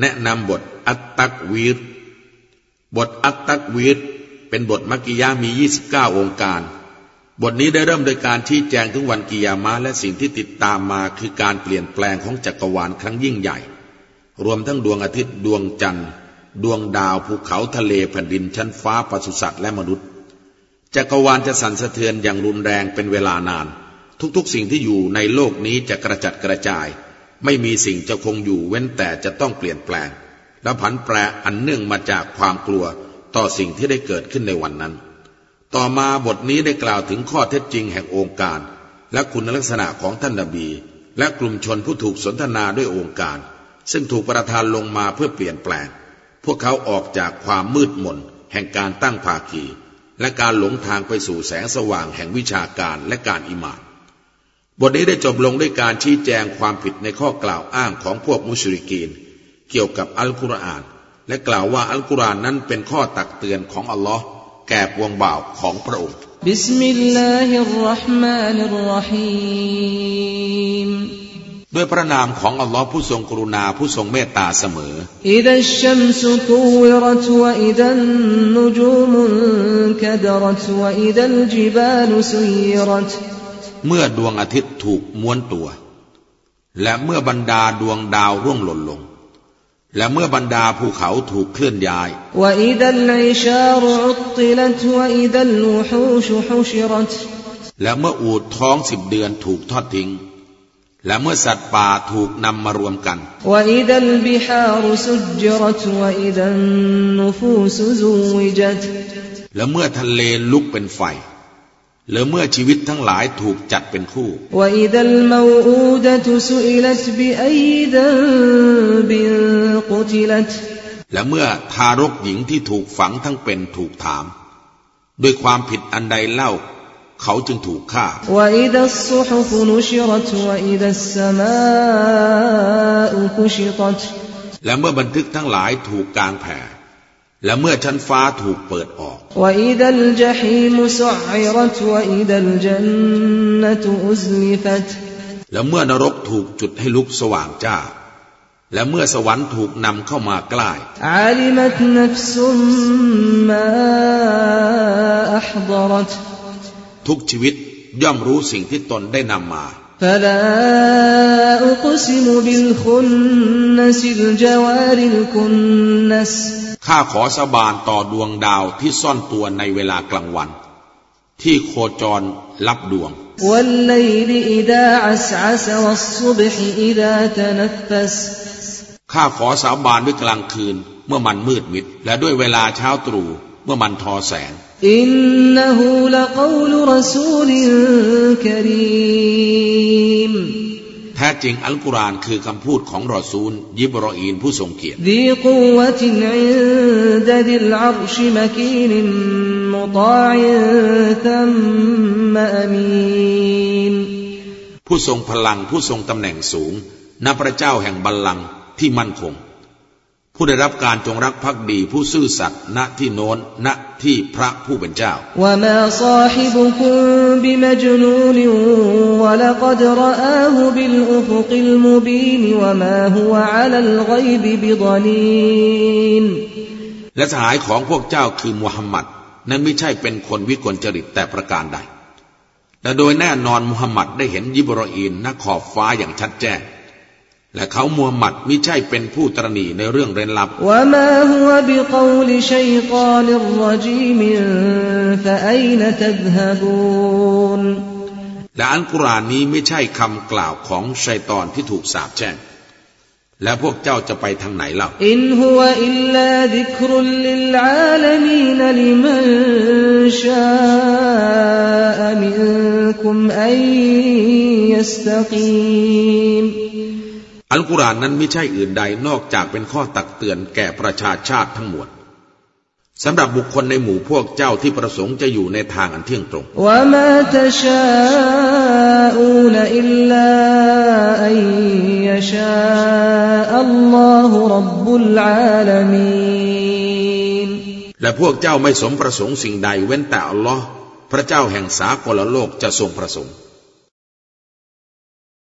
แนะนำบทอัตตักวีรบทอัตตักวีรเป็นบทมักกิยามี 29 องค์การ บทนี้ได้เริ่มโดยการชี้แจงถึงวันกิยามะและสิ่งที่ติดตามมาคือการเปลี่ยนแปลงของจักรวาลครั้งยิ่งใหญ่ รวมทั้งดวงอาทิตย์ดวงจันทร์ ดวงดาวภูเขาทะเลแผ่นดินชั้นฟ้าปศุสัตว์และมนุษย์ จักรวาลจะสั่นสะเทือนอย่างรุนแรงเป็นเวลานาน ทุกๆ สิ่งที่อยู่ในโลกนี้จะกระจัดกระจาย ไม่มีสิ่งจะคงอยู่เว้นแต่จะต้องเปลี่ยนแปลง และผันแปรอันเนื่องมาจากความกลัวต่อสิ่งที่ได้เกิดขึ้นในวันนั้น ต่อมาบทนี้ได้กล่าวถึงข้อเท็จจริงแห่งองค์การ และคุณลักษณะของท่านนบี และกลุ่มชนผู้ถูกสนทนาด้วยองค์การ ซึ่งถูกประทานลงมาเพื่อเปลี่ยนแปลง พวกเขาออกจากความมืดมนแห่งการตั้งภาคี และการหลงทางไปสู่แสงสว่างแห่งวิชาการและการอิมาน บทนี้ได้จบลงด้วยการชี้แจงความผิดในข้อกล่าวอ้างของพวกมุชริกีน เกี่ยวกับอัลกุรอาน และกล่าวว่าอัลกุรอานนั้นเป็นข้อตักเตือนของอัลลอฮ์แก่ปวงบ่าวของพระองค์بسم الله الرحمن الرحيمด้วยพระนามของอัลลอฮ์ผู้ทรงกรุณาผู้ทรงเมตตาเสมอ إذا الشمس كورت وإذا النجوم انคดรตวะอิดัลจิบาลสุยรต เมื่อดวงอาทิตย์ถูกม้วนตัว และเมื่อบรรดาดวงดาวร่วงหล่นลง และเมื่อบรรดาภูเขาถูกเคลื่อนย้ายและเมื่ออูดท้องสิบเดือนถูกทอดทิ้ง และเมื่อสัตว์ป่าถูกนำมารวมกัน และเมื่อทะเลลุกเป็นไฟ หรือเมื่อชีวิตทั้งหลายถูกจัดเป็นคู่และเมื่อทารกหญิงที่ถูกฝังทั้งเป็นถูกถาม ด้วยความผิดอันใดเล่า เขาจึงถูกฆ่า และเมื่อบันทึกทั้งหลายถูกกางแผ่ และเมื่อชั้นฟ้าถูกเปิดออก และเมื่อนรกถูกจุดให้ลุกสว่างจ้า และเมื่อสวรรค์ถูกนำเข้ามาใกล้ทุกชีวิตย่อมรู้สิ่งที่ตนได้นำมา فلا أقسم بالخنس الجوار الكنس ข้าขอสาบานต่อดวงดาวที่ซ่อนตัวในเวลากลางวัน ที่โคจรลับดวง ข้าขอสาบานด้วยกลางคืน เมื่อมันมืดมิด และด้วยเวลาเช้าตรู่เมื่อมันทอแสง อินนหูละกอลรสูลิกรีม แท้จริงอัลกุรอานคือคำพูดของรอซูล ยิบรออีนผู้ทรงเกียรติผู้ทรงพลังผู้ทรงตำแหน่งสูงนับพระเจ้าแห่งบัลลังก์ที่มั่นคง ผู้ได้รับการจงรักภักดีผู้ซื่อสัตย์ณที่โน้นณที่พระผู้เป็นเจ้าและสหายของพวกเจ้าคือมุฮัมมัดนั้นไม่ใช่เป็นคนวิกลจริตแต่ประการใดแต่โดยแน่นอนมุฮัมมัดได้เห็นยิบรออีนณขอบฟ้าอย่างชัดแจ้ง และเขามัวหมัดมิใช่เป็นผู้ตรณีในเรื่องเร้นลับ และอัลกุรอานนี้ไม่ใช่คำกล่าวของชัยตอนที่ถูกสาปแช่ง และพวกเจ้าจะไปทางไหนเล่า إن هو إلا ذكر للعالمين لمن شاء منكم أن يستقيم อัลกุรอานนั้นไม่ใช่อื่นใดนอกจากเป็นข้อตักเตือนแก่ประชาชาติทั้งหมดสำหรับบุคคลในหมู่พวกเจ้าที่ประสงค์จะอยู่ในทางอันเที่ยงตรงและพวกเจ้าไม่สมประสงค์สิ่งใดเว้นแต่อัลลอฮ์พระเจ้าแห่งสากลโลกจะทรงประสงค์